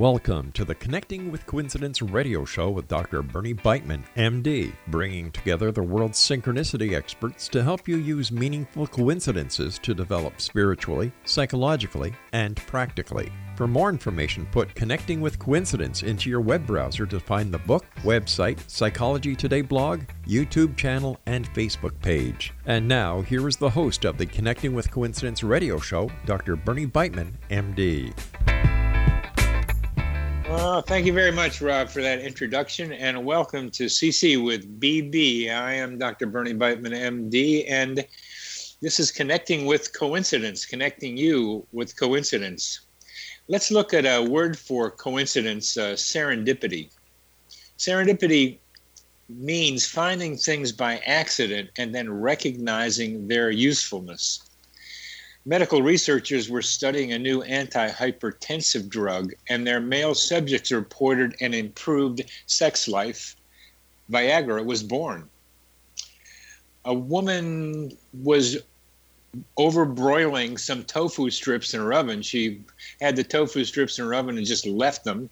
Welcome to the Connecting with Coincidence radio show with Dr. Bernie Beitman, MD, bringing together the world's synchronicity experts to help you use meaningful coincidences to develop spiritually, psychologically, and practically. For more information, put Connecting with Coincidence into your web browser to find the book, website, Psychology Today blog, YouTube channel, and Facebook page. And now, here is the host of the Connecting with Coincidence radio show, Dr. Bernie Beitman, MD. Well, thank you very much, Rob, for that introduction, and welcome to CC with BB. I am Dr. Bernie Beitman, MD, and this is Connecting with Coincidence, connecting you with coincidence. Let's look at a word for coincidence uh, serendipity. Serendipity means finding things by accident and then recognizing their usefulness medical researchers were studying a new antihypertensive drug, and their male subjects reported an improved sex life. Viagra was born. A woman was overbroiling some tofu strips in her oven. She had the tofu strips in her oven and just left them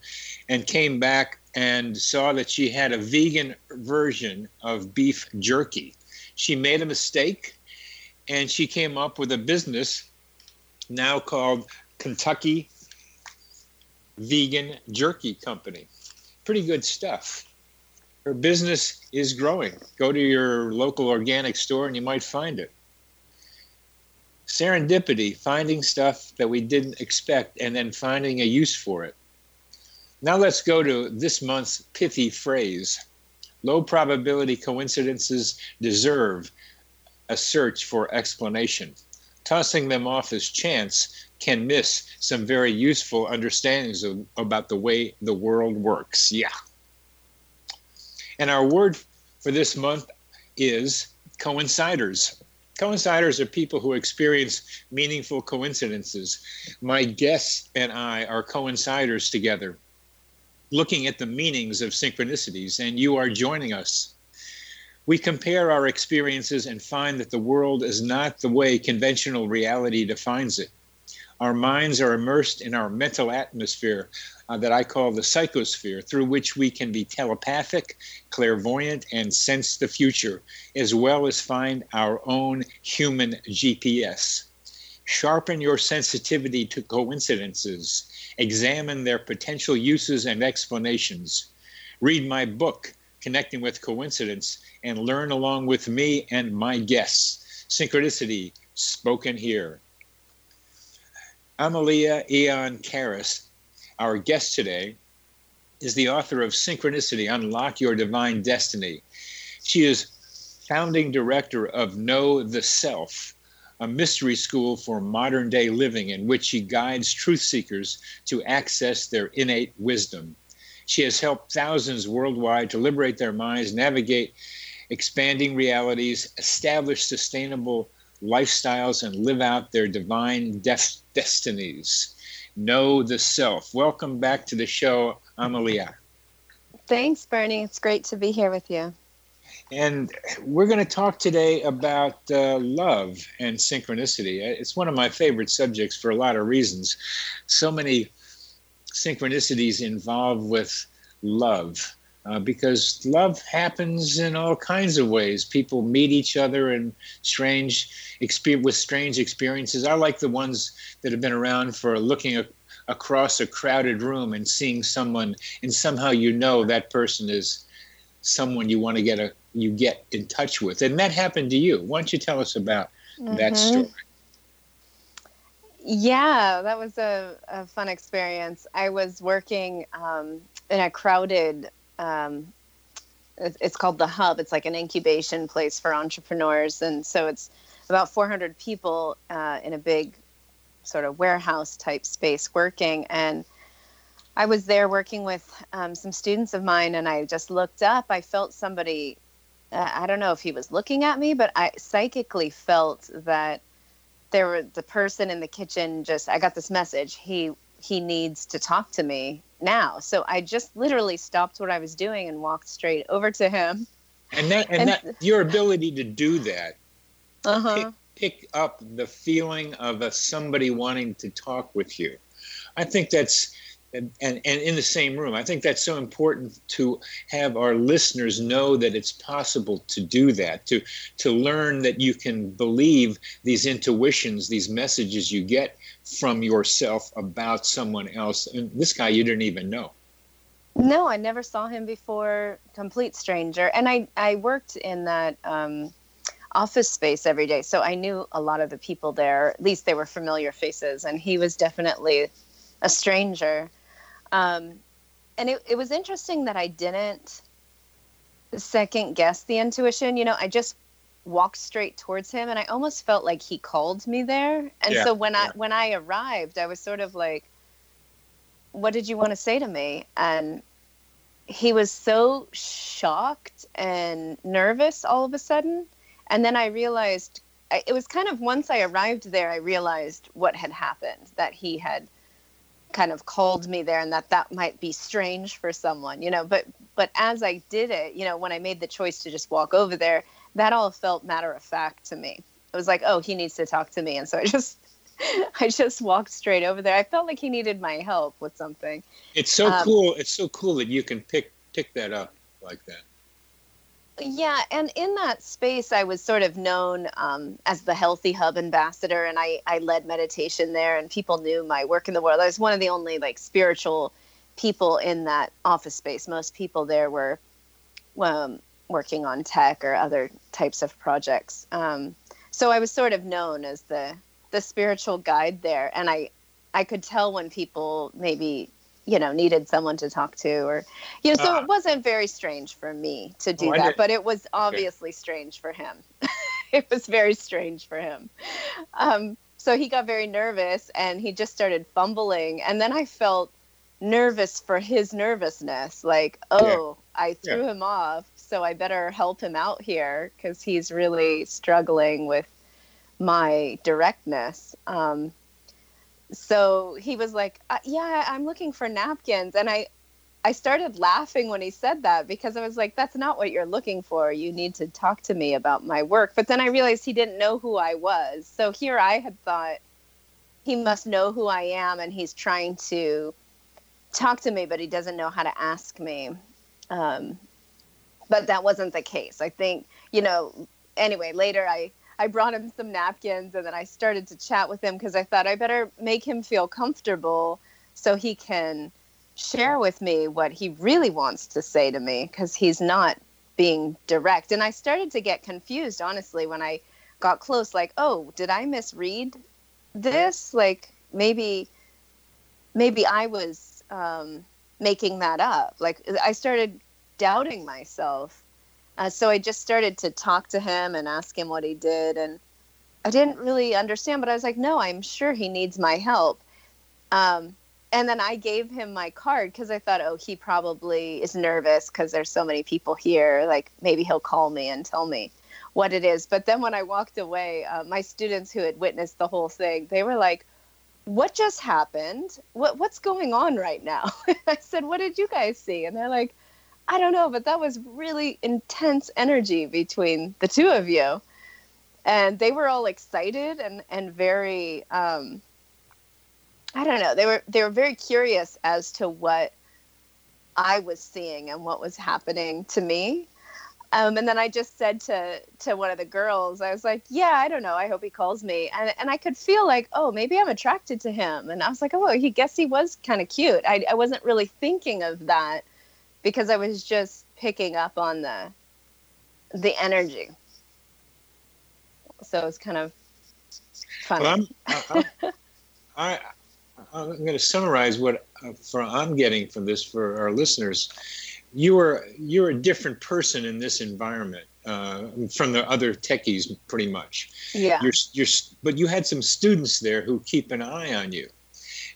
and came back and saw that she had a vegan version of beef jerky. She made a mistake and she came up with a business now called Kentucky Vegan Jerky Company. Pretty good stuff. Her business is growing. Go to your local organic store and you might find it. Serendipity, finding stuff that we didn't expect and then finding a use for it. Now let's go to this month's pithy phrase. Low probability coincidences deserve a search for explanation. Tossing them off as chance can miss some very useful understandings of, about the way the world works. Yeah. And our word for this month is coinciders. Coinciders are people who experience meaningful coincidences. My guests and I are coinciders together, looking at the meanings of synchronicities, and you are joining us. We compare our experiences and find that the world is not the way conventional reality defines it. Our minds are immersed in our mental atmosphere uh, that I call the psychosphere, through which we can be telepathic, clairvoyant, and sense the future, as well as find our own human GPS. Sharpen your sensitivity to coincidences, examine their potential uses and explanations. Read my book, Connecting with Coincidence, and learn along with me and my guests. Synchronicity, spoken here. Amelia Aeon Karris, our guest today, is the author of Synchronicity Unlock Your Divine Destiny. She is founding director of Know the Self, a mystery school for modern day living in which she guides truth seekers to access their innate wisdom. She has helped thousands worldwide to liberate their minds, navigate expanding realities, establish sustainable lifestyles, and live out their divine def- destinies. Know the self. Welcome back to the show, Amelia. Thanks, Bernie. It's great to be here with you. And we're going to talk today about uh, love and synchronicity. It's one of my favorite subjects for a lot of reasons. So many synchronicities involved with love uh, because love happens in all kinds of ways. People meet each other in strange experience with strange experiences. I like the ones that have been around for looking a- across a crowded room and seeing someone, and somehow you know that person is someone you want to get a you get in touch with, and that happened to you. Why don't you tell us about mm-hmm. that story? Yeah, that was a, a fun experience. I was working um, in a crowded um, it's called the hub. It's like an incubation place for entrepreneurs. And so it's about 400 people uh, in a big sort of warehouse type space working. And i was there working with um, some students of mine. And i just looked up. I felt somebody uh, i don't know if he was looking at me but i psychically felt that there were the person in the kitchen just i got this message he he needs to talk to me now. So I just literally stopped what I was doing and walked straight over to him. And that and, and that your ability to do that uh-huh. pick, pick up the feeling of a, somebody wanting to talk with you. I think that's and, and, in the same room. I think that's so important to have our listeners know that it's possible to do that, to to learn that you can believe these intuitions, these messages you get from yourself about someone else. And this guy you didn't even know. No, I never saw him before. Complete stranger, and I I worked in that. Um, office space every day so i knew a lot of the people there at least they were familiar faces and he was definitely a stranger um, and it, it was interesting that I didn't second guess the intuition. You know, I just walked straight towards him and I almost felt like he called me there. And yeah, so when yeah. I when I arrived, I was sort of like, What did you want to say to me? And he was so shocked and nervous all of a sudden. And then I realized it was kind of once I arrived there, I realized what had happened that he had kind of called me there and that that might be strange for someone you know but but as i did it you know when i made the choice to just walk over there that all felt matter of fact to me. It was like oh he needs to talk to me. And so i just i just walked straight over there. I felt like he needed my help with something. It's so um, cool it's so cool that you can pick pick that up like that yeah, and in that space, I was sort of known um, as the Healthy Hub ambassador, and I, I led meditation there, and people knew my work in the world. I was one of the only like spiritual people in that office space. Most people there were um, working on tech or other types of projects. Um, so I was sort of known as the the spiritual guide there, and I I could tell when people maybe you know needed someone to talk to or you know so uh, it wasn't very strange for me to do oh, that but it was obviously okay. strange for him it was very strange for him um, so he got very nervous and he just started fumbling and then i felt nervous for his nervousness like oh yeah. i threw yeah. him off so i better help him out here because he's really struggling with my directness um, so he was like, uh, "Yeah, I'm looking for napkins," and I, I started laughing when he said that because I was like, "That's not what you're looking for. You need to talk to me about my work." But then I realized he didn't know who I was. So here I had thought he must know who I am, and he's trying to talk to me, but he doesn't know how to ask me. Um, but that wasn't the case. I think you know. Anyway, later I I brought him some napkins and then I started to chat with him because I thought I better make him feel comfortable so he can share with me what he really wants to say to me because he's not being direct. And I started to get confused, honestly, when I got close like oh did i misread this? Like maybe maybe i was um, making that up. Like i started doubting myself uh, so i just started to talk to him and ask him what he did and i didn't really understand but i was like no i'm sure he needs my help um, and then i gave him my card because i thought oh he probably is nervous because there's so many people here like maybe he'll call me and tell me what it is. But then when I walked away, uh, my students who had witnessed the whole thing, they were like, "What just happened? What what's going on right now?" I said, "What did you guys see?" And they're like, "I don't know, but that was really intense energy between the two of you." And they were all excited and and very um, I don't know. They were they were very curious as to what I was seeing and what was happening to me. Um, and then I just said to to one of the girls, I was like, "Yeah, I don't know. I hope he calls me." And and I could feel like, oh, maybe I'm attracted to him. And I was like, oh, he guess he was kind of cute. I I wasn't really thinking of that because I was just picking up on the the energy. So it's kind of fun. Well, I'm, I, I, am going to summarize what uh, for I'm getting from this for our listeners you are you're a different person in this environment uh, from the other techies, pretty much. Yeah. You're, you're, but you had some students there who keep an eye on you,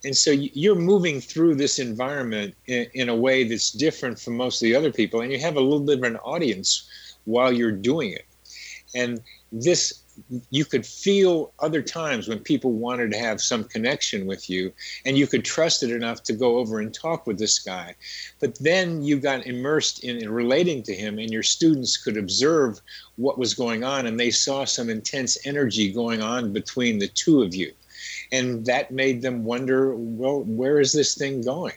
and so you're moving through this environment in, in a way that's different from most of the other people, and you have a little bit of an audience while you're doing it, and this you could feel other times when people wanted to have some connection with you and you could trust it enough to go over and talk with this guy. But then you got immersed in, in, relating to him and your students could observe what was going on and they saw some intense energy going on between the two of you and that made them wonder well where is this thing going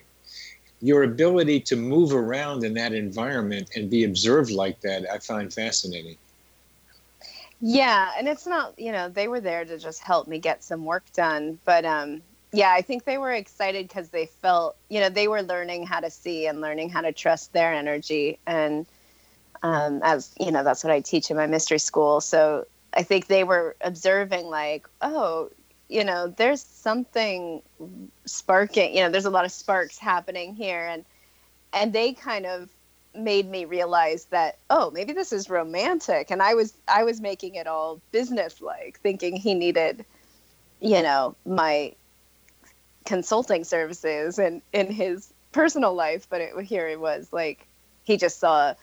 your ability to move around in that environment and be observed like that i find fascinating yeah, and it's not, you know, they were there to just help me get some work done, but um yeah, I think they were excited cuz they felt, you know, they were learning how to see and learning how to trust their energy and um as, you know, that's what I teach in my mystery school. So I think they were observing like, oh, you know, there's something sparking, you know, there's a lot of sparks happening here and and they kind of made me realize that oh maybe this is romantic and i was i was making it all business like thinking he needed you know my consulting services and in his personal life but it, here it was like he just saw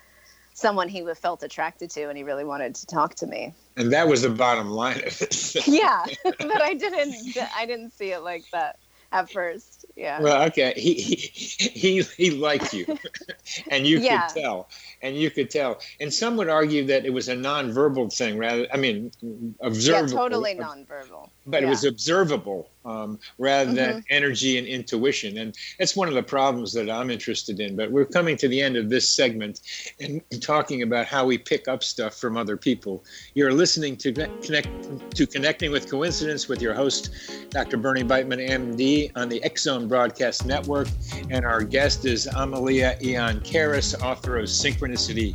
someone he felt attracted to and he really wanted to talk to me and that was the bottom line of it yeah but i didn't i didn't see it like that at first. Yeah. Well, okay. He he he, he liked you, and you yeah. could tell, and you could tell. And some would argue that it was a nonverbal thing, rather. I mean, observable. Yeah, totally nonverbal. But yeah. it was observable um, rather mm-hmm. than energy and intuition, and that's one of the problems that I'm interested in. But we're coming to the end of this segment and talking about how we pick up stuff from other people. You're listening to connect to connecting with coincidence with your host, Dr. Bernie Beitman, MD on the Zone Broadcast Network. And our guest is Amelia Aeon Karris, author of Synchronicity.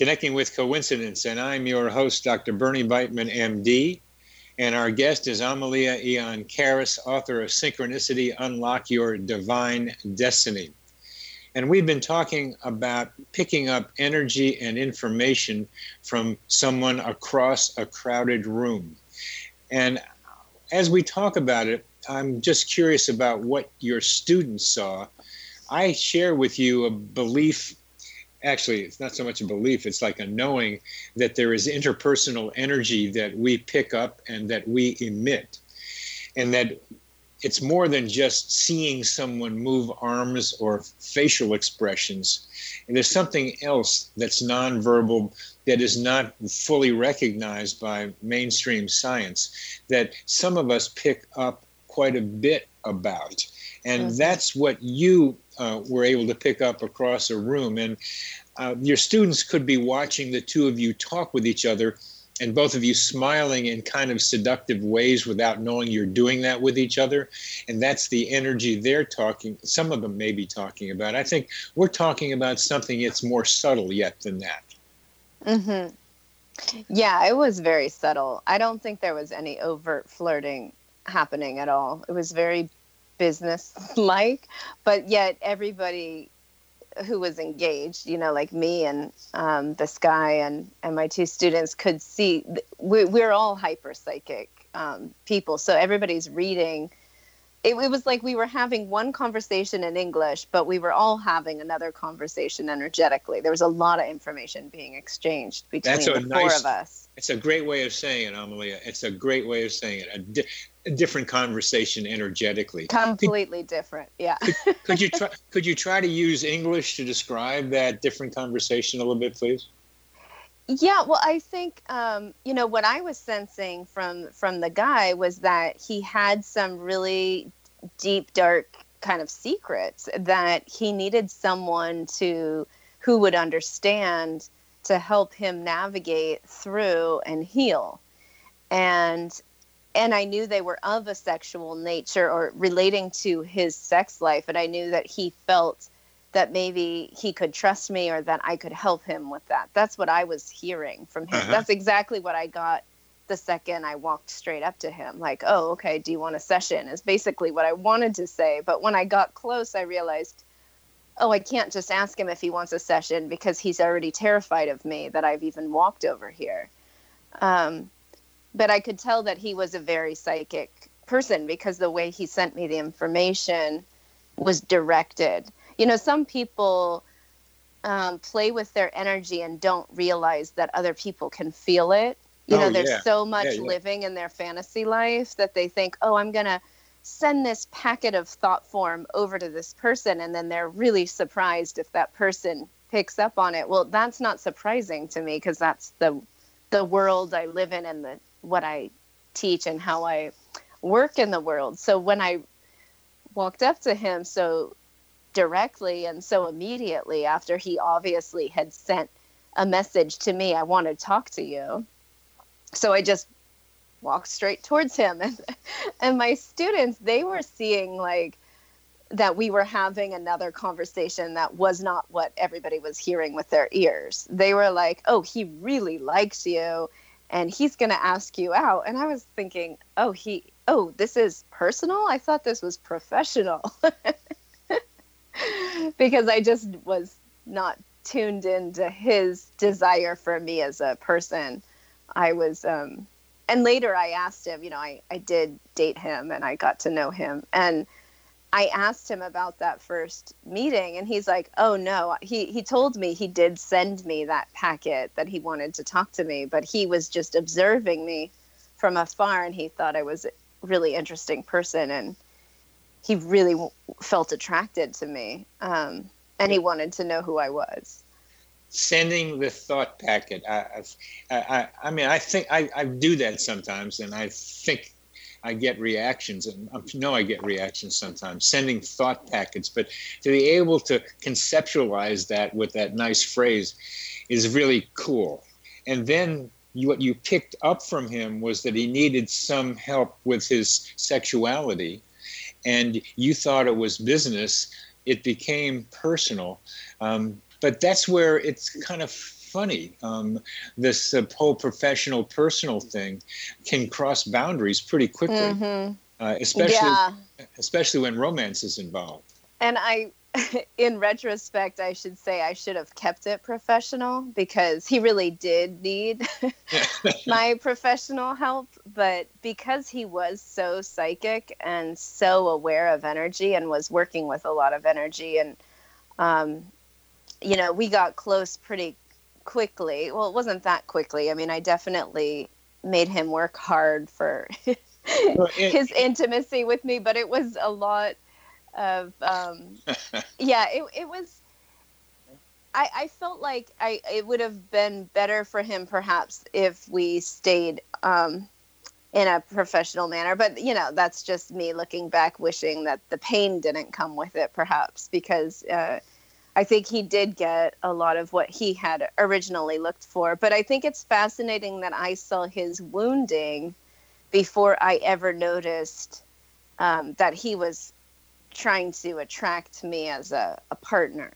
Connecting with Coincidence. And I'm your host, Dr. Bernie Beitman, MD. And our guest is Amelia Aeon Karris, author of Synchronicity Unlock Your Divine Destiny. And we've been talking about picking up energy and information from someone across a crowded room. And as we talk about it, I'm just curious about what your students saw. I share with you a belief actually it's not so much a belief it's like a knowing that there is interpersonal energy that we pick up and that we emit. And that it's more than just seeing someone move arms or facial expressions. And there's something else that's nonverbal that is not fully recognized by mainstream science that some of us pick up quite a bit about. And mm-hmm. that's what you uh, were able to pick up across a room. And uh, your students could be watching the two of you talk with each other and both of you smiling in kind of seductive ways without knowing you're doing that with each other. And that's the energy they're talking, some of them may be talking about. I think we're talking about something that's more subtle yet than that. Mm-hmm. Yeah, it was very subtle. I don't think there was any overt flirting happening at all. It was very business like, but yet everybody who was engaged, you know, like me and um, this guy and, and my two students could see we, we're all hyper psychic um, people. So everybody's reading. It, it, was like we were having one conversation in English, but we were all having another conversation energetically. There was a lot of information being exchanged between the nice, four of us. It's a great way of saying it, Amelia. It's a great way of saying it a different conversation energetically. Completely could, different. Yeah. could, could, you try could you try to use English to describe that different conversation a little bit, please? Yeah, well, I think um, you know what I was sensing from from the guy was that he had some really deep, dark kind of secrets that he needed someone to who would understand to help him navigate through and heal. And and I knew they were of a sexual nature or relating to his sex life. And I knew that he felt that maybe he could trust me or that I could help him with that. That's what I was hearing from him. Uh-huh. That's exactly what I got the second I walked straight up to him. Like, oh, okay, do you want a session? Is basically what I wanted to say. But when I got close, I realized, oh, I can't just ask him if he wants a session because he's already terrified of me that I've even walked over here. Um, but I could tell that he was a very psychic person because the way he sent me the information was directed. You know, some people um, play with their energy and don't realize that other people can feel it. You Oh, know, there's yeah. so much Yeah, yeah. living in their fantasy life that they think, oh, I'm going to send this packet of thought form over to this person. And then they're really surprised if that person picks up on it. Well, that's not surprising to me because that's the the world I live in and the what I teach and how I work in the world. So when I walked up to him so directly and so immediately after he obviously had sent a message to me, I want to talk to you. So I just walked straight towards him and and my students they were seeing like that we were having another conversation that was not what everybody was hearing with their ears. They were like, "Oh, he really likes you and he's going to ask you out." And I was thinking, "Oh, he oh, this is personal? I thought this was professional." because I just was not tuned into his desire for me as a person. I was um and later I asked him, you know, I, I did date him and I got to know him. And I asked him about that first meeting and he's like, Oh no. He he told me he did send me that packet that he wanted to talk to me, but he was just observing me from afar and he thought I was a really interesting person and he really w- felt attracted to me. Um, and he wanted to know who I was. sending the thought packet. I, I, I, I mean, I think I, I do that sometimes, and I think I get reactions, and I know I get reactions sometimes. Sending thought packets, but to be able to conceptualize that with that nice phrase is really cool. And then you, what you picked up from him was that he needed some help with his sexuality, and you thought it was business. It became personal. Um, but that's where it's kind of funny. Um, this uh, whole professional personal thing can cross boundaries pretty quickly, Mhm. uh, especially Yeah. especially when romance is involved. And I, in retrospect, I should say I should have kept it professional because he really did need my professional help. But because he was so psychic and so aware of energy and was working with a lot of energy, and, um, you know, we got close pretty quickly. Well, it wasn't that quickly. I mean, I definitely made him work hard for his intimacy with me, but it was a lot of um, yeah, it it was. I, I felt like I it would have been better for him perhaps if we stayed um, in a professional manner, but you know that's just me looking back, wishing that the pain didn't come with it, perhaps because uh, I think he did get a lot of what he had originally looked for. But I think it's fascinating that I saw his wounding before I ever noticed um, that he was trying to attract me as a, a partner.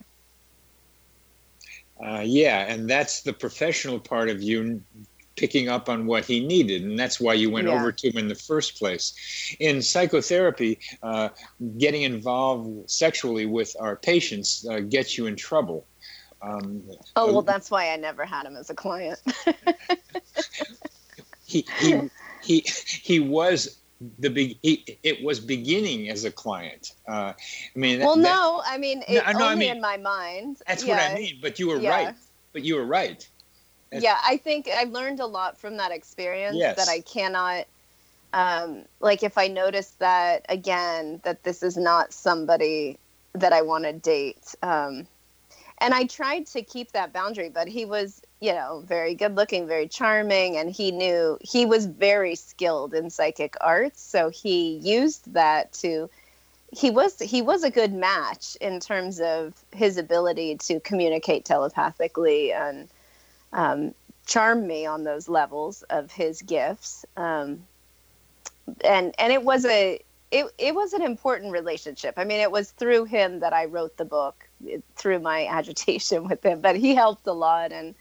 Uh, yeah, and that's the professional part of you picking up on what he needed, and that's why you went Yeah. over to him in the first place. In psychotherapy, uh, getting involved sexually with our patients uh, gets you in trouble. Um, Oh well, that's why I never had him as a client. he he he he was the big. He, it was beginning as a client. Uh, I mean, well, that- no, I mean it, No, I- no, I only mean, in my mind. that's what I mean. But you were Yeah. right. But you were right. That's- yeah i think i learned a lot from that experience Yes. that i cannot um like if i notice that again that this is not somebody that i want to date um and i tried to keep that boundary but he was you know very good looking very charming and he knew he was very skilled in psychic arts so he used that to he was he was a good match in terms of his ability to communicate telepathically and um, charm me on those levels of his gifts. Um, and and it was a it, it was an important relationship. I mean, it was through him that I wrote the book, through my agitation with him. But he helped a lot, and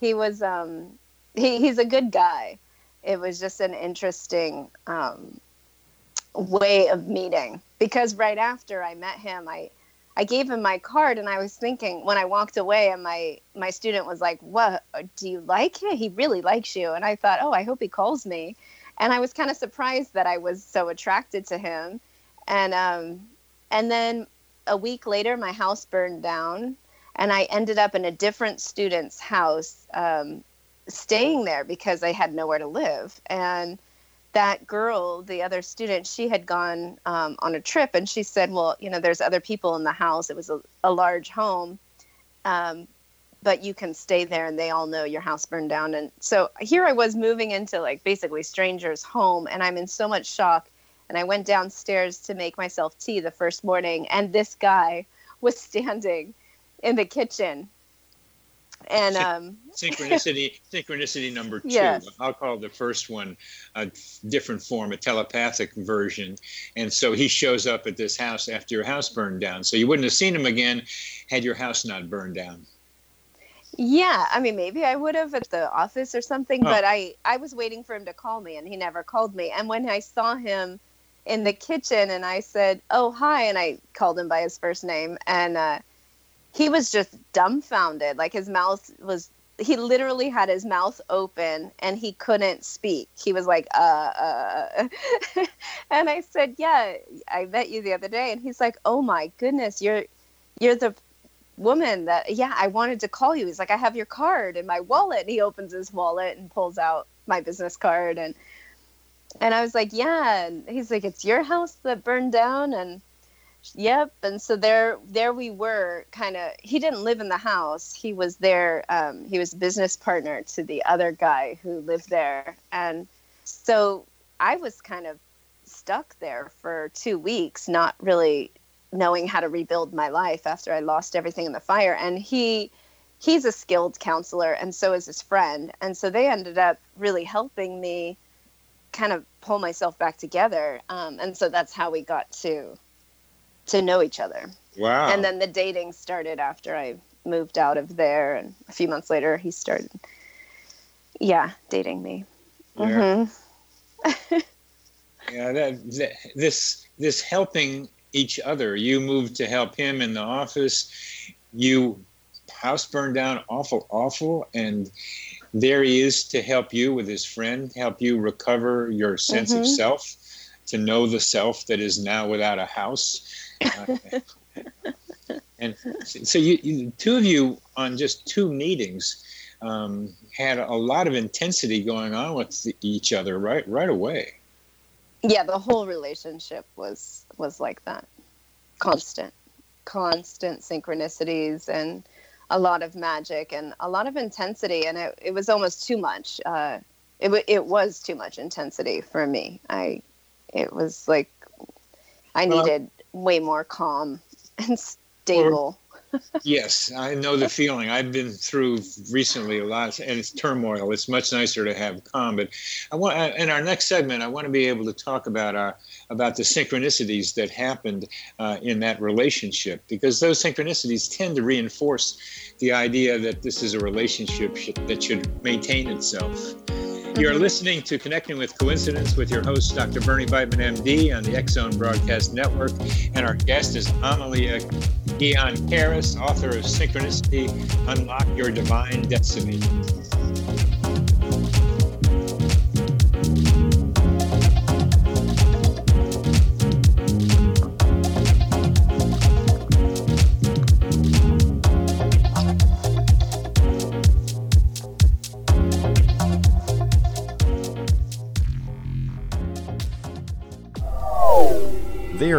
he was um, he, he's a good guy. It was just an interesting um, way of meeting because right after I met him, I I gave him my card, and I was thinking when I walked away, and my my student was like, "What? Do you like him? He really likes you." And I thought, "Oh, I hope he calls me." And I was kind of surprised that I was so attracted to him. And um, and then a week later, my house burned down, and I ended up in a different student's house, um, staying there because I had nowhere to live. And that girl, the other student, she had gone um, on a trip and she said, Well, you know, there's other people in the house. It was a, a large home, um, but you can stay there and they all know your house burned down. And so here I was moving into like basically strangers' home and I'm in so much shock. And I went downstairs to make myself tea the first morning and this guy was standing in the kitchen and um, synchronicity synchronicity number two Yes. i'll call the first one a different form a telepathic version and so he shows up at this house after your house burned down so you wouldn't have seen him again had your house not burned down Yeah, I mean, maybe I would have at the office or something, Oh. but I I was waiting for him to call me, and he never called me. And when I saw him in the kitchen, and I said, "Oh, hi," and I called him by his first name, and uh, he was just dumbfounded. Like his mouth was. He literally had his mouth open and he couldn't speak. He was like, uh, uh. and I said, Yeah, I met you the other day. And he's like, Oh my goodness, you're, you're the woman that yeah i wanted to call you he's like i have your card in my wallet and he opens his wallet and pulls out my business card and and i was like yeah and he's like it's your house that burned down and yep and so there there we were kind of he didn't live in the house he was there um, he was business partner to the other guy who lived there and so i was kind of stuck there for two weeks not really knowing how to rebuild my life after I lost everything in the fire. And he he's a skilled counselor and so is his friend. And so they ended up really helping me kind of pull myself back together. Um, and so that's how we got to to know each other. wow And then the dating started after I moved out of there and a few months later he started yeah, dating me. Yeah. Mhm. yeah that, that this this helping each other you moved to help him in the office you house burned down awful awful and there he is to help you with his friend help you recover your sense of Mhm. self to know the self that is now without a house Uh, and so you, you two of you on just two meetings um, had a lot of intensity going on with each other right right away. Yeah the whole relationship was was like that. Constant constant synchronicities and a lot of magic and a lot of intensity and it, it was almost too much uh, it, wa- it was too much intensity for me. I it was like i needed way more calm and stable Yes, I know the feeling. I've been through recently a lot, and it's turmoil. It's much nicer to have calm. But I want, uh, in our next segment, I want to be able to talk about our about the synchronicities that happened uh, in that relationship, because those synchronicities tend to reinforce the idea that this is a relationship sh- that should maintain itself. You're listening to Connecting with Coincidence with your host, Dr. Bernie Beitman, MD, on the Zone Broadcast Network. And our guest is Amelia Aeon Karris, author of Synchronicity Unlock Your Divine Destiny.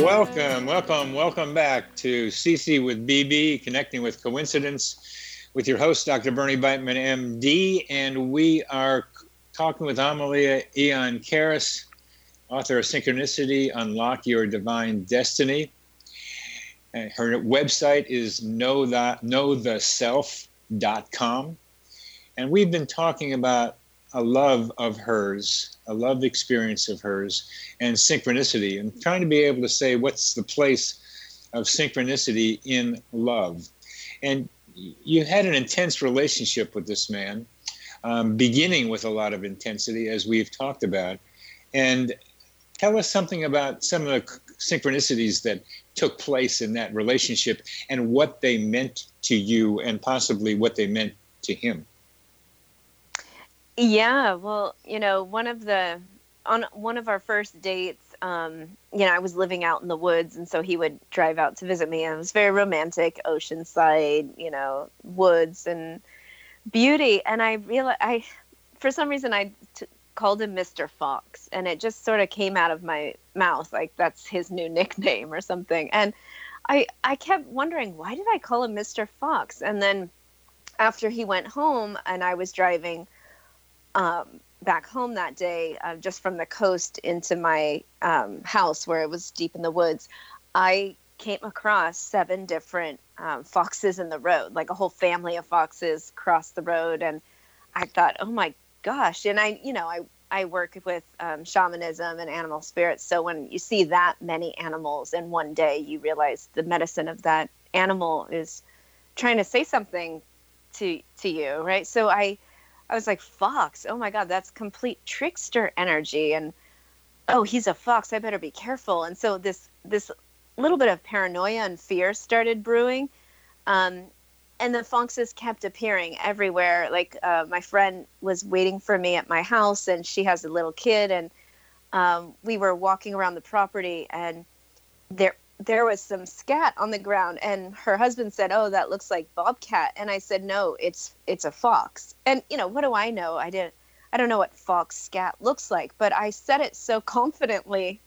Welcome, welcome, welcome back to CC with BB, connecting with coincidence with your host, Dr. Bernie Beitman, MD. And we are talking with Amelia Aeon Karris, author of Synchronicity Unlock Your Divine Destiny. And her website is know the, knowtheself.com. And we've been talking about a love of hers, a love experience of hers, and synchronicity, and trying to be able to say what's the place of synchronicity in love. And you had an intense relationship with this man, um, beginning with a lot of intensity, as we've talked about. And tell us something about some of the synchronicities that took place in that relationship and what they meant to you, and possibly what they meant to him. Yeah, well, you know, one of the on one of our first dates, um, you know, I was living out in the woods, and so he would drive out to visit me, and it was very romantic, oceanside, you know, woods and beauty. And I realized, I, for some reason, I t- called him Mr. Fox, and it just sort of came out of my mouth, like that's his new nickname or something. And I, I kept wondering, why did I call him Mr. Fox? And then after he went home, and I was driving um, back home that day, uh, just from the coast into my um, house where it was deep in the woods, I came across seven different um, foxes in the road, like a whole family of foxes crossed the road. And I thought, oh my gosh. And I, you know, I, I work with um, shamanism and animal spirits. So when you see that many animals in one day, you realize the medicine of that animal is trying to say something to to you, right? So I I was like, fox. Oh my God, that's complete trickster energy. And oh, he's a fox. I better be careful. And so this this little bit of paranoia and fear started brewing. Um, and the foxes kept appearing everywhere. Like uh, my friend was waiting for me at my house, and she has a little kid, and um, we were walking around the property, and there there was some scat on the ground and her husband said oh that looks like bobcat. And i said no it's it's a fox. And you know what do i know? I didn't i don't know what fox scat looks like but i said it so confidently.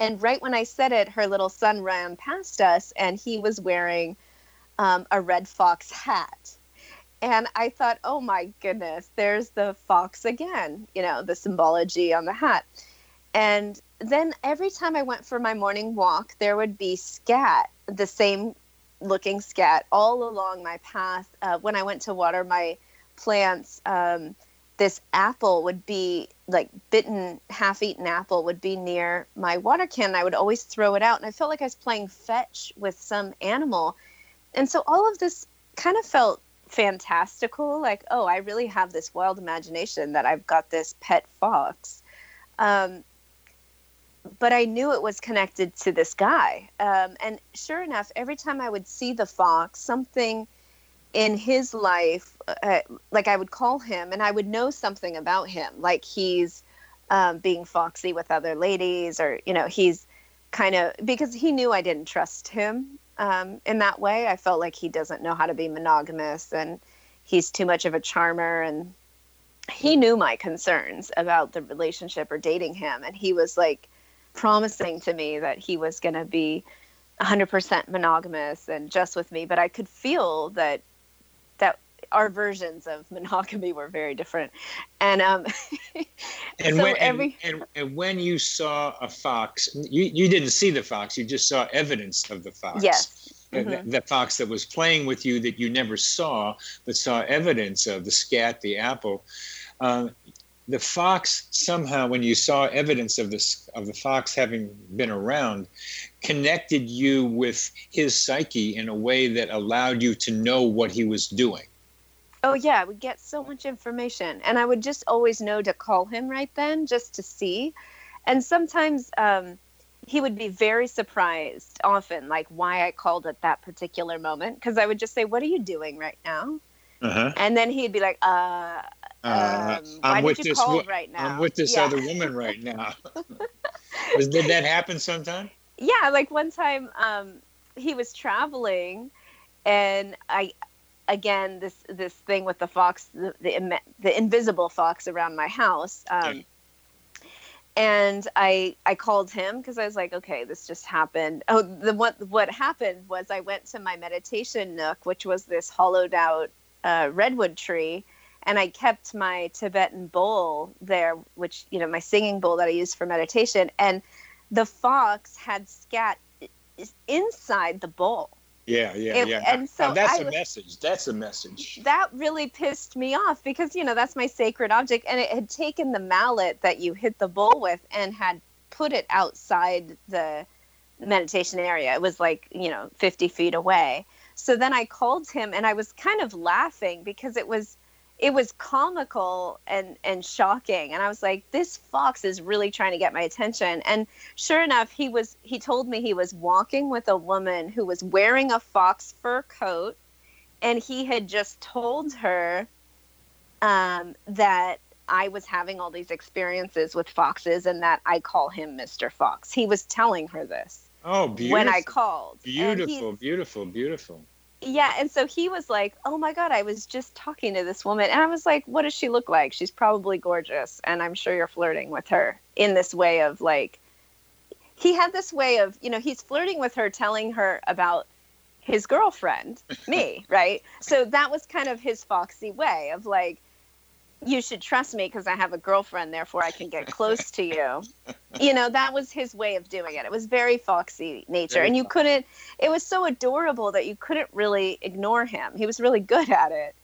And right when i said it her little son ran past us and he was wearing um, a red fox hat. And i thought oh my goodness there's the fox again you know the symbology on the hat. And then every time I went for my morning walk, there would be scat, the same looking scat, all along my path. Uh, when I went to water my plants, um, this apple would be like bitten, half eaten apple would be near my water can. I would always throw it out. And I felt like I was playing fetch with some animal. And so all of this kind of felt fantastical like, oh, I really have this wild imagination that I've got this pet fox. Um, but I knew it was connected to this guy. Um, and sure enough, every time I would see the fox, something in his life, uh, like I would call him and I would know something about him. Like he's um, being foxy with other ladies, or you know, he's kind of because he knew I didn't trust him um, in that way. I felt like he doesn't know how to be monogamous, and he's too much of a charmer, and he knew my concerns about the relationship or dating him, and he was like promising to me that he was going to be 100% monogamous and just with me but i could feel that that our versions of monogamy were very different. And um and so when every and, and, and when you saw a fox you, you didn't see the fox you just saw evidence of the fox. Yes. The, Mhm. the fox that was playing with you that you never saw but saw evidence of the scat the apple uh, the fox somehow when you saw evidence of this of the fox having been around connected you with his psyche in a way that allowed you to know what he was doing Oh yeah, we get so much information, and I would just always know to call him right then, just to see. And sometimes um, he would be very surprised, often, like why I called at that particular moment, because I would just say, "What are you doing right now?" uh-huh. And then he'd be like, "Uh, Uh, um, I'm with did you this right now?" I'm with this Yeah. other woman right now. Was, did that happen sometime? yeah like one time um he was traveling and i again this this thing with the fox the the, the invisible fox around my house um and i i called him because i was like okay this just happened oh the what what happened was i went to my meditation nook which was this hollowed out uh, redwood tree and i kept my tibetan bowl there which you know my singing bowl that i use for meditation and the fox had scat inside the bowl. Yeah, yeah, It- yeah. and so Now, that's I a message. That's a message. That really pissed me off because you know that's my sacred object, and it had taken the mallet that you hit the bowl with and had put it outside the meditation area. It was like you know 50 feet away. So then I called him, and I was kind of laughing because it was it was comical and and shocking. And i was like this fox is really trying to get my attention. And sure enough he was he told me he was walking with a woman who was wearing a fox fur coat. And he had just told her um, that i was having all these experiences with foxes and that i call him mr fox. He was telling her this Oh, beautiful. when i called. Beautiful, beautiful, beautiful. Yeah, and so he was like, "Oh my god, I was just talking to this woman." And I was like, "What does she look like? She's probably gorgeous, and I'm sure you're flirting with her in this way of like he had this way of, you know, he's flirting with her telling her about his girlfriend, me, right? So that was kind of his foxy way of like you should trust me because I have a girlfriend, therefore I can get close to you. You know, that was his way of doing it. It was very foxy nature. Very and you couldn't, it was so adorable that you couldn't really ignore him. He was really good at it.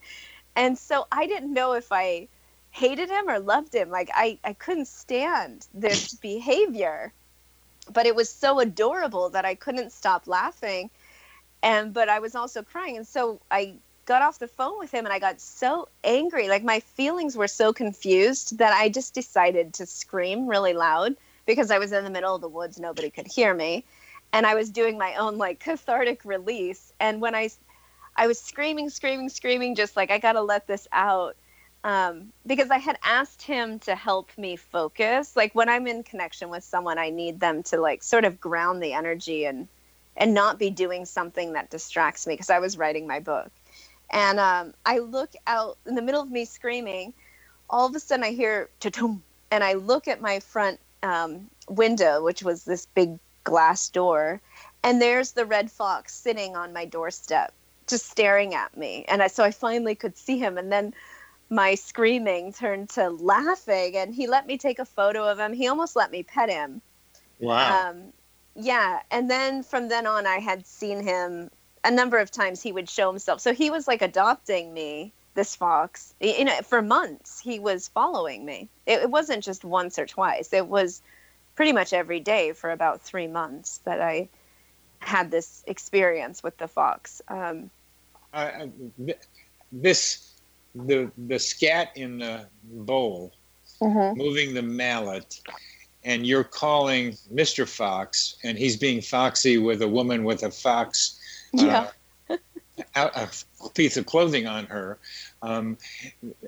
And so I didn't know if I hated him or loved him. Like, I, I couldn't stand this behavior, but it was so adorable that I couldn't stop laughing. And, but I was also crying. And so I got off the phone with him and I got so angry. Like my feelings were so confused that I just decided to scream really loud because I was in the middle of the woods, nobody could hear me. And I was doing my own like cathartic release. And when I I was screaming, screaming, screaming, just like I got to let this out. Um, because I had asked him to help me focus. Like when I'm in connection with someone, I need them to like sort of ground the energy and and not be doing something that distracts me because I was writing my book. And um, I look out in the middle of me screaming. All of a sudden, I hear ta-tum, and I look at my front um, window, which was this big glass door, and there's the red fox sitting on my doorstep, just staring at me. And I, so I finally could see him, and then my screaming turned to laughing, and he let me take a photo of him. He almost let me pet him. Wow. Um, yeah, and then from then on, I had seen him a number of times. He would show himself, so he was like adopting me. This fox, you know, for months he was following me. It, it wasn't just once or twice. It was pretty much every day for about three months that I had this experience with the fox. Um, I, I, this, the the scat in the bowl, moving the mallet, and you're calling Mr. Fox, and he's being foxy with a woman with a fox. Uh, Yeah. a piece of clothing on her, um,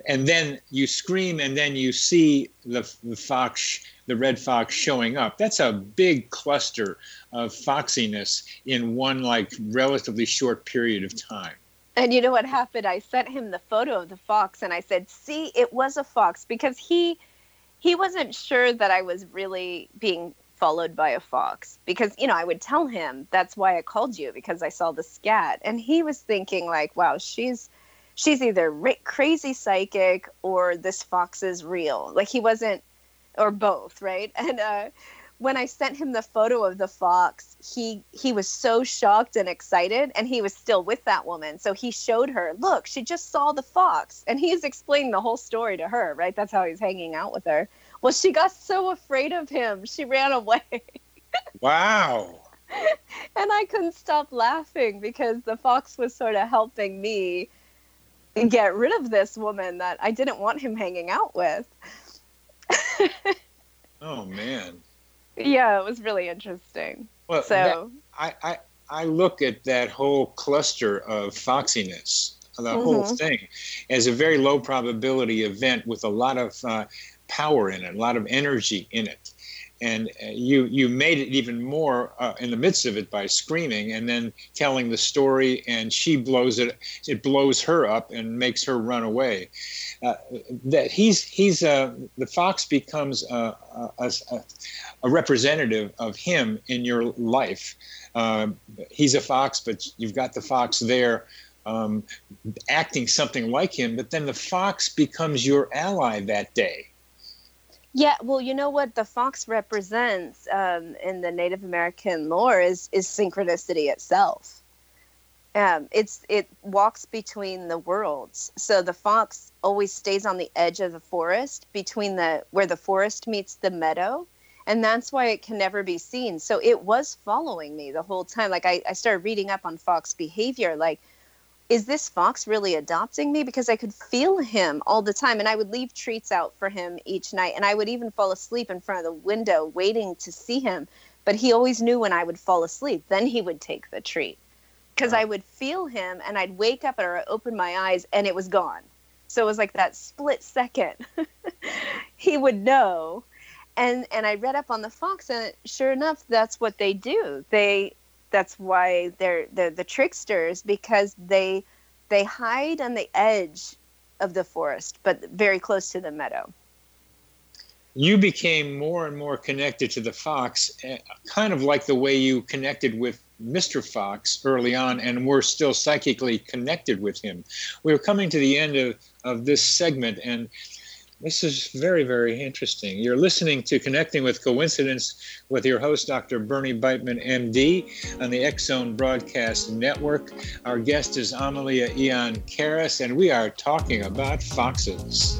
and then you scream, and then you see the, the fox, the red fox showing up. That's a big cluster of foxiness in one like relatively short period of time. And you know what happened? I sent him the photo of the fox, and I said, "See, it was a fox," because he he wasn't sure that I was really being followed by a fox because you know I would tell him that's why I called you because I saw the scat and he was thinking like wow she's she's either crazy psychic or this fox is real like he wasn't or both right and uh when I sent him the photo of the fox, he he was so shocked and excited, and he was still with that woman. So he showed her, look, she just saw the fox, and he's explaining the whole story to her. Right? That's how he's hanging out with her. Well, she got so afraid of him, she ran away. wow. and I couldn't stop laughing because the fox was sort of helping me get rid of this woman that I didn't want him hanging out with. oh man. Yeah, it was really interesting. Well, so that, I, I I look at that whole cluster of foxiness, the mm-hmm. whole thing, as a very low probability event with a lot of uh, power in it, a lot of energy in it. And uh, you you made it even more uh, in the midst of it by screaming and then telling the story, and she blows it. It blows her up and makes her run away. Uh, that he's he's uh, the fox becomes a, a, a, a, representative of him in your life. Uh, he's a fox, but you've got the fox there um, acting something like him. But then the fox becomes your ally that day yeah, well, you know what the fox represents um, in the Native American lore is is synchronicity itself. Um, it's it walks between the worlds. So the fox always stays on the edge of the forest between the where the forest meets the meadow, and that's why it can never be seen. So it was following me the whole time. Like I, I started reading up on fox behavior, like is this fox really adopting me? Because I could feel him all the time. And I would leave treats out for him each night. And I would even fall asleep in front of the window waiting to see him. But he always knew when I would fall asleep. Then he would take the treat. Because I would feel him and I'd wake up or open my eyes and it was gone. So it was like that split second. he would know. And and I read up on the fox and sure enough that's what they do. They that's why they're they're the tricksters because they they hide on the edge of the forest, but very close to the meadow. You became more and more connected to the fox, eh, kind of like the way you connected with Mr. Fox early on, and we're still psychically connected with him. We're coming to the end of, of this segment, and this is very, very interesting. You're listening to Connecting with Coincidence with your host, Dr. Bernie Beitman, MD, on the Zone Broadcast Network. Our guest is Amelia Aeon Karris, and we are talking about foxes.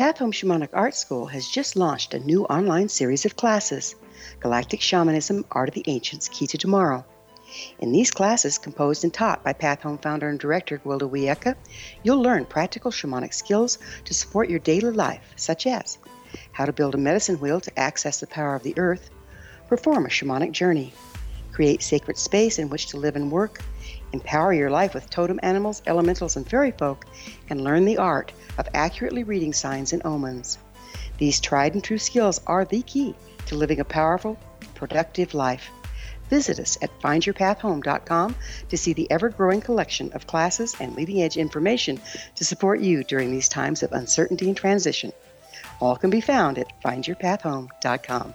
Path Home Shamanic Art School has just launched a new online series of classes Galactic Shamanism Art of the Ancients Key to Tomorrow. In these classes, composed and taught by Path Home founder and director Gwilda Wiyaka, you'll learn practical shamanic skills to support your daily life, such as how to build a medicine wheel to access the power of the earth, perform a shamanic journey, create sacred space in which to live and work, empower your life with totem animals, elementals, and fairy folk, and learn the art of accurately reading signs and omens. These tried and true skills are the key to living a powerful, productive life. Visit us at findyourpathhome.com to see the ever growing collection of classes and leading edge information to support you during these times of uncertainty and transition. All can be found at findyourpathhome.com.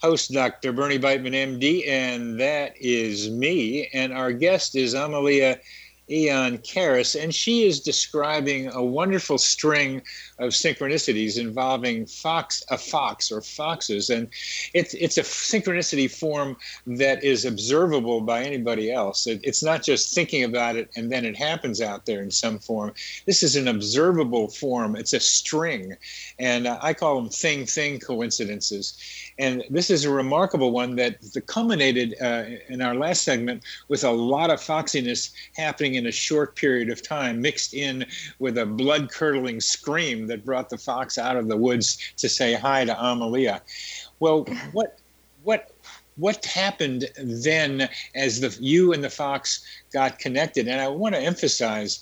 host, Dr. Bernie Beitman, MD, and that is me. And our guest is Amelia Aeon Karris, and she is describing a wonderful string of synchronicities involving fox, a fox or foxes, and it's it's a synchronicity form that is observable by anybody else. It, it's not just thinking about it and then it happens out there in some form. This is an observable form. It's a string, and I call them thing thing coincidences. And this is a remarkable one that culminated uh, in our last segment with a lot of foxiness happening in a short period of time, mixed in with a blood curdling scream that brought the fox out of the woods to say hi to Amelia. Well, what, what, what happened then as the you and the fox got connected? And I want to emphasize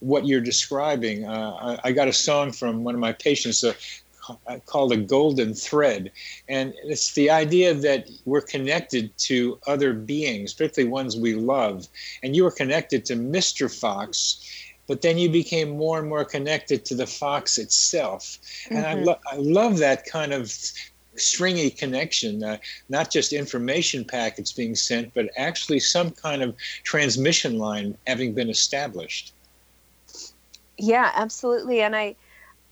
what you're describing. Uh, I, I, got a song from one of my patients, uh, called a golden thread. And it's the idea that we're connected to other beings, particularly ones we love. And you were connected to Mr. Fox, but then you became more and more connected to the fox itself. Mm-hmm. And I, mm-hmm. lo- I love that kind of stringy connection, uh, not just information packets being sent, but actually some kind of transmission line having been established. Yeah, absolutely. And I,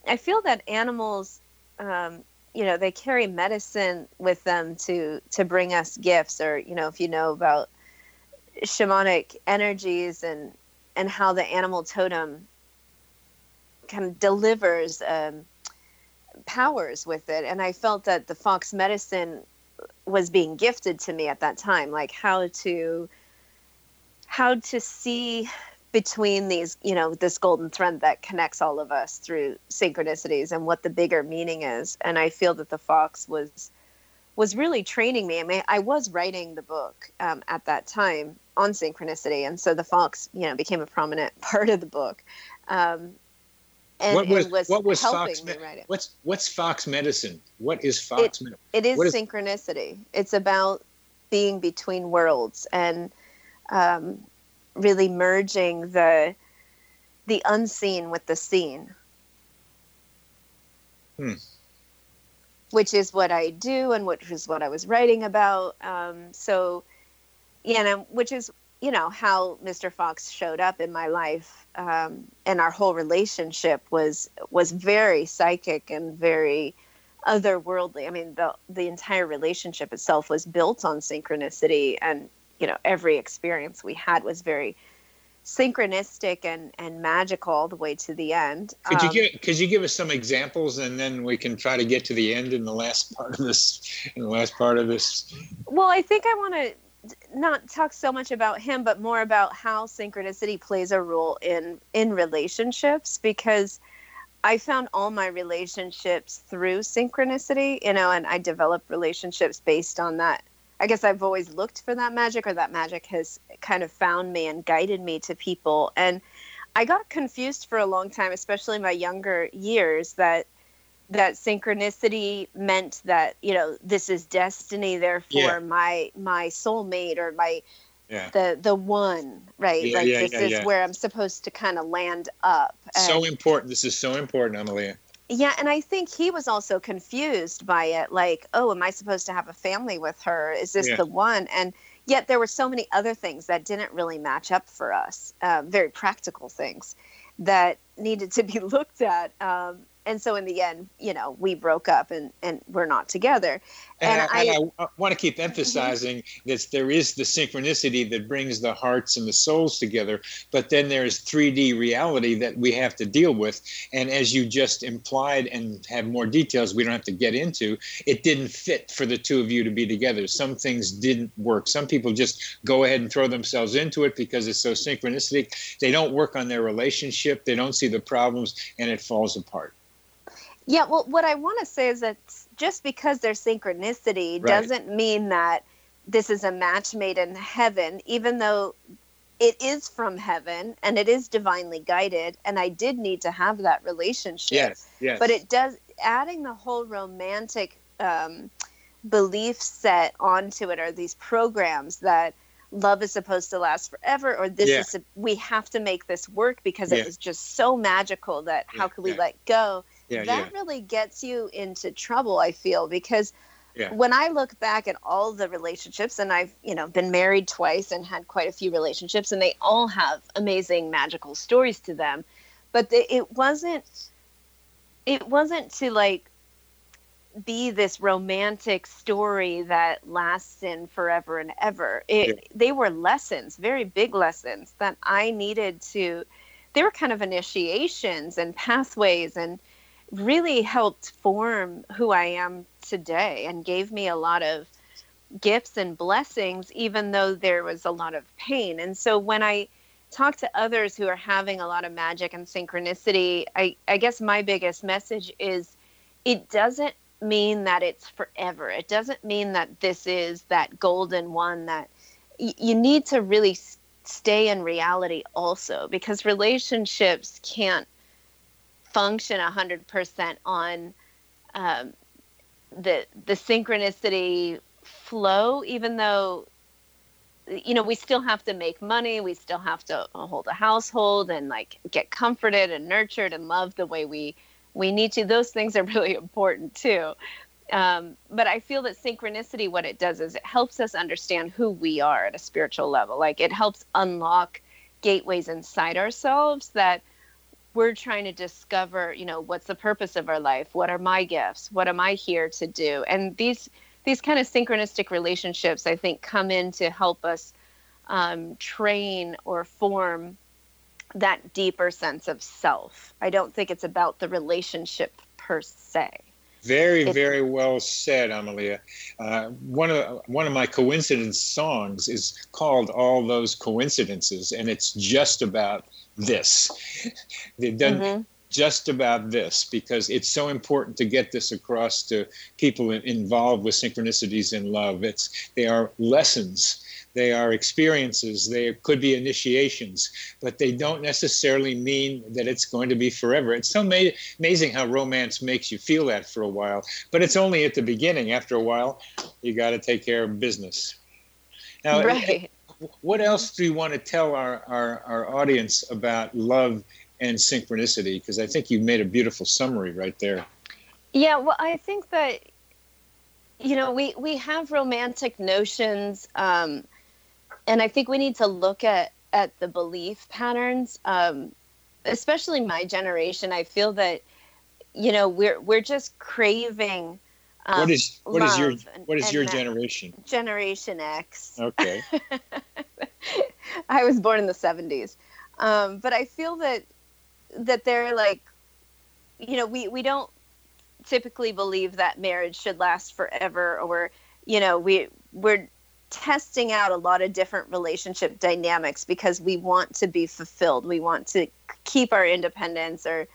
I feel that animals um, you know, they carry medicine with them to to bring us gifts, or you know, if you know about shamanic energies and and how the animal totem kind of delivers um, powers with it, and I felt that the fox medicine was being gifted to me at that time, like how to how to see between these, you know, this golden thread that connects all of us through synchronicities and what the bigger meaning is. And I feel that the fox was was really training me. I mean, I was writing the book um, at that time on synchronicity, and so the fox, you know, became a prominent part of the book. Um, and what was, was what was fox? Me- write it? what's what's fox medicine? What is fox medicine? It is, is synchronicity. It's about being between worlds and um, really merging the the unseen with the seen. Hmm. Which is what I do, and which is what I was writing about. Um, so, you know, which is you know how Mr. Fox showed up in my life, um, and our whole relationship was was very psychic and very otherworldly. I mean, the the entire relationship itself was built on synchronicity and you know every experience we had was very synchronistic and and magical all the way to the end. Could you um, give could you give us some examples and then we can try to get to the end in the last part of this in the last part of this? Well, I think I want to not talk so much about him but more about how synchronicity plays a role in in relationships because I found all my relationships through synchronicity, you know, and I developed relationships based on that I guess I've always looked for that magic, or that magic has kind of found me and guided me to people. And I got confused for a long time, especially in my younger years, that that synchronicity meant that you know this is destiny therefore Yeah. my my soulmate or my Yeah. the the one right Yeah, like this is where i'm supposed to kind of land up So important. This is so important, Amelia. yeah and i think he was also confused by it like oh am i supposed to have a family with her is this the one and yet there were so many other things that didn't really match up for us uh, very practical things that needed to be looked at um, and so in the end you know we broke up and and we're not together And, and, I, I, and I want to keep mm-hmm. emphasizing that there is the synchronicity that brings the hearts and the souls together, but then there's 3D reality that we have to deal with. And as you just implied and have more details we don't have to get into, it didn't fit for the two of you to be together. Some things didn't work. Some people just go ahead and throw themselves into it because it's so synchronistic They don't work on their relationship, they don't see the problems, and it falls apart. Yeah, well, what I want to say is that just because there's synchronicity Right. doesn't mean that this is a match made in heaven, even though it is from heaven and it is divinely guided. And I did need to have that relationship. Yes, yes. But it does, adding the whole romantic um, belief set onto it are these programs that love is supposed to last forever or this Yeah. is we have to make this work because Yeah. it was just so magical that how Yeah, could we let go Yeah, that yeah. really gets you into trouble i feel because Yeah. when i look back at all the relationships and i've you know been married twice and had quite a few relationships and they all have amazing magical stories to them but they, it wasn't it wasn't to like be this romantic story that lasts in forever and ever. It, Yeah. They were lessons, very big lessons that I needed to, they were kind of initiations and pathways and really helped form who I am today and gave me a lot of gifts and blessings, even though there was a lot of pain. And so when I talk to others who are having a lot of magic and synchronicity, I, I guess my biggest message is it doesn't mean that it's forever. It doesn't mean that this is that golden one that y- you need to really stay in reality also because relationships can't function 100% on um, the the synchronicity flow even though you know we still have to make money we still have to hold a household and like get comforted and nurtured and loved the way we we need to. Those things are really important too. Um, but i feel that synchronicity what it does is it helps us understand who we are at a spiritual level. Like it helps unlock gateways inside ourselves that we're trying to discover you know what's the purpose of our life? What are my gifts? What am i here to do? And these these kind of synchronistic relationships i think come in to help us um, train or form that deeper sense of self. I don't think it's about the relationship per se Very, very well said, Amelia. Uh, one of one of my coincidence songs is called "All Those Coincidences," and it's just about this. They've done Mhm. just about this because it's so important to get this across to people involved with synchronicities in love. It's they are lessons. They are experiences. They could be initiations, but they don't necessarily mean that it's going to be forever. It's so ma- amazing how romance makes you feel that for a while, but it's only at the beginning. After a while, you got to take care of business. Now, right what else do you want to tell our, our, our audience about love and synchronicity? Because I think you made a beautiful summary right there. Yeah, well, I think that you know we we have romantic notions, um, and I think we need to look at at the belief patterns, um, especially my generation. I feel that you know we're we're just craving. Um, what is what is your what is your generation? Generation X. Okay. I was born in the 70s. Um, but I feel that that they're like you know, we we don't typically believe that marriage should last forever or you know, we we're testing out a lot of different relationship dynamics because we want to be fulfilled. We want to keep our independence or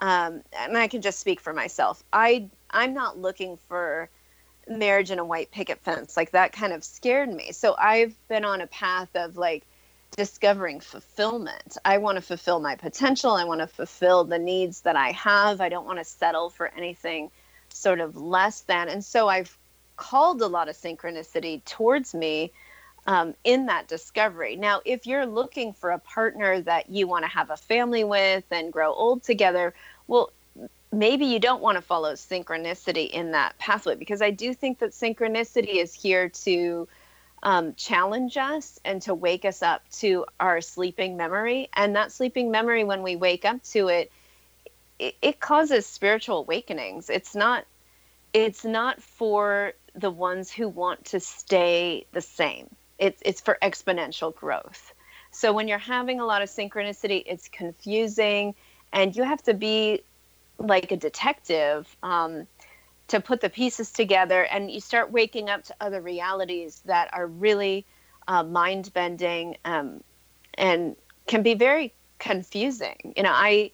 um, and I can just speak for myself. I I'm not looking for marriage and a white picket fence. Like that kind of scared me. So I've been on a path of like discovering fulfillment. I want to fulfill my potential. I want to fulfill the needs that I have. I don't want to settle for anything sort of less than. And so I've called a lot of synchronicity towards me um, in that discovery. Now, if you're looking for a partner that you want to have a family with and grow old together, well, maybe you don't want to follow synchronicity in that pathway because I do think that synchronicity is here to um, challenge us and to wake us up to our sleeping memory. And that sleeping memory, when we wake up to it, it, it causes spiritual awakenings. It's not. It's not for the ones who want to stay the same it's it's for exponential growth. So when you're having a lot of synchronicity, it's confusing, and you have to be like a detective um, to put the pieces together, and you start waking up to other realities that are really uh, mind bending um, and can be very confusing. You know, I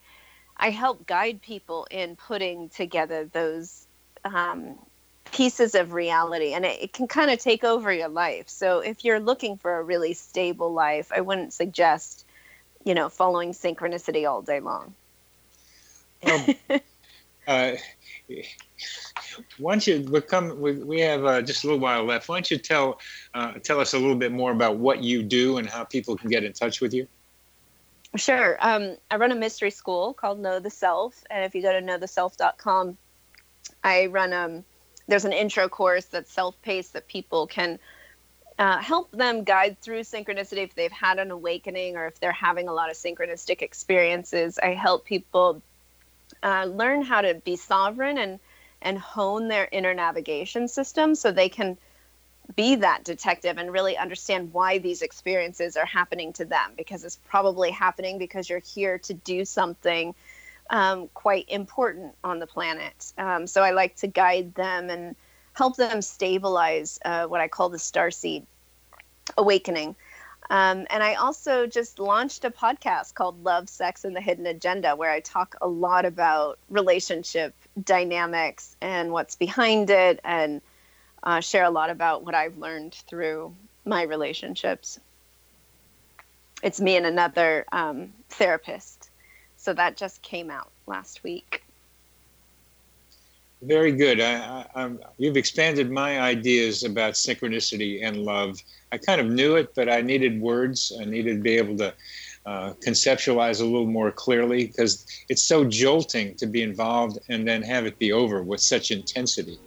I help guide people in putting together those um, pieces of reality and it, it can kind of take over your life. So if you're looking for a really stable life, I wouldn't suggest, you know, following synchronicity all day long. Um, uh, why don't you become? We, we have uh, just a little while left. Why don't you tell uh, tell us a little bit more about what you do and how people can get in touch with you? Sure. Um, I run a mystery school called Know the Self, and if you go to knowtheself.com, I run um, there's an intro course that's self-paced that people can uh, help them guide through synchronicity if they've had an awakening or if they're having a lot of synchronistic experiences. I help people uh, learn how to be sovereign and and hone their inner navigation system so they can be that detective and really understand why these experiences are happening to them because it's probably happening because you're here to do something um, quite important on the planet. Um, so I like to guide them and help them stabilize uh, what I call the star seed awakening. Um, and I also just launched a podcast called Love, Sex, and the Hidden Agenda, where I talk a lot about relationship dynamics and what's behind it, and uh, share a lot about what I've learned through my relationships. It's me and another um, therapist so that just came out last week. Very good. I, I, you've expanded my ideas about synchronicity and love. I kind of knew it, but I needed words. I needed to be able to uh, conceptualize a little more clearly because it's so jolting to be involved and then have it be over with such intensity.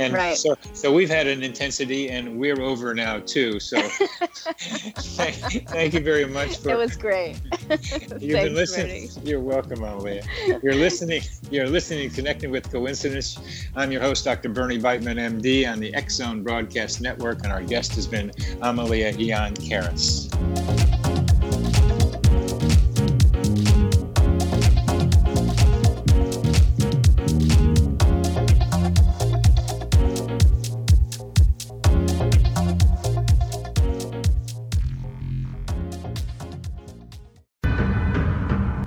And right. so, so we've had an intensity, and we're over now too. So, thank, thank, you very much for. It was great. you've been listening. You're welcome, Amelia. You're listening. You're listening, connecting with coincidence. I'm your host, Dr. Bernie Beitman, MD, on the X Zone Broadcast Network, and our guest has been Amelia Aeon Karris.